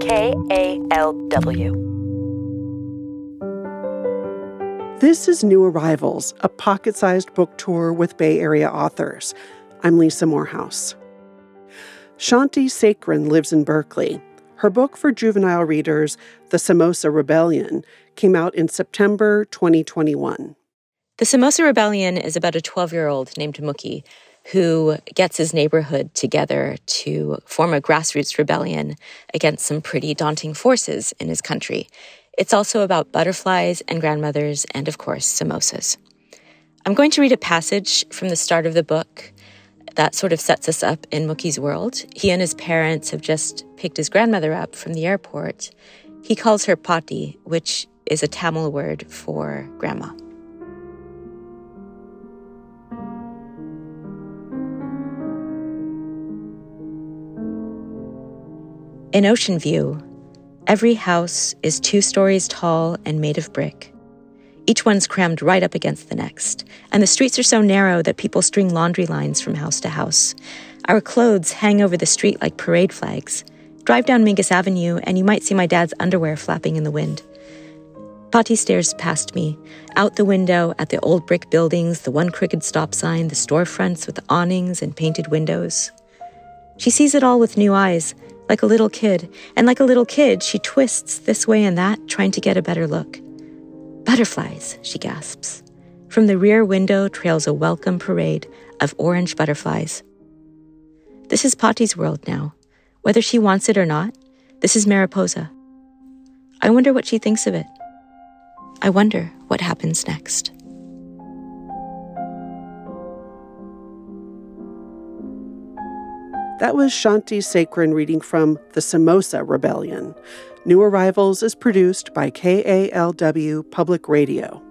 KALW. This is New Arrivals, a pocket sized book tour with Bay Area authors. I'm Lisa Morehouse. Shanthi Sekaran lives in Berkeley. Her book for juvenile readers, The Samosa Rebellion, came out in September 2021. The Samosa Rebellion is about a 12 year old named Mookie who gets his neighborhood together to form a grassroots rebellion against some pretty daunting forces in his country. It's also about butterflies and grandmothers and, of course, samosas. I'm going to read a passage from the start of the book that sort of sets us up in Mookie's world. He and his parents have just picked his grandmother up from the airport. He calls her Pati, which is a Tamil word for grandma. In Ocean View, every house is two stories tall and made of brick. Each one's crammed right up against the next, and the streets are so narrow that people string laundry lines from house to house. Our clothes hang over the street like parade flags. Drive down Mingus Avenue, and you might see my dad's underwear flapping in the wind. Pati stares past me, out the window at the old brick buildings, the one crooked stop sign, the storefronts with awnings and painted windows. She sees it all with new eyes, like a little kid, and like a little kid, she twists this way and that, trying to get a better look. Butterflies, she gasps. From the rear window trails a welcome parade of orange butterflies. This is Pati's world now. Whether she wants it or not, this is Mariposa. I wonder what she thinks of it. I wonder what happens next. That was Shanthi Sekaran reading from The Samosa Rebellion. New Arrivals is produced by KALW Public Radio.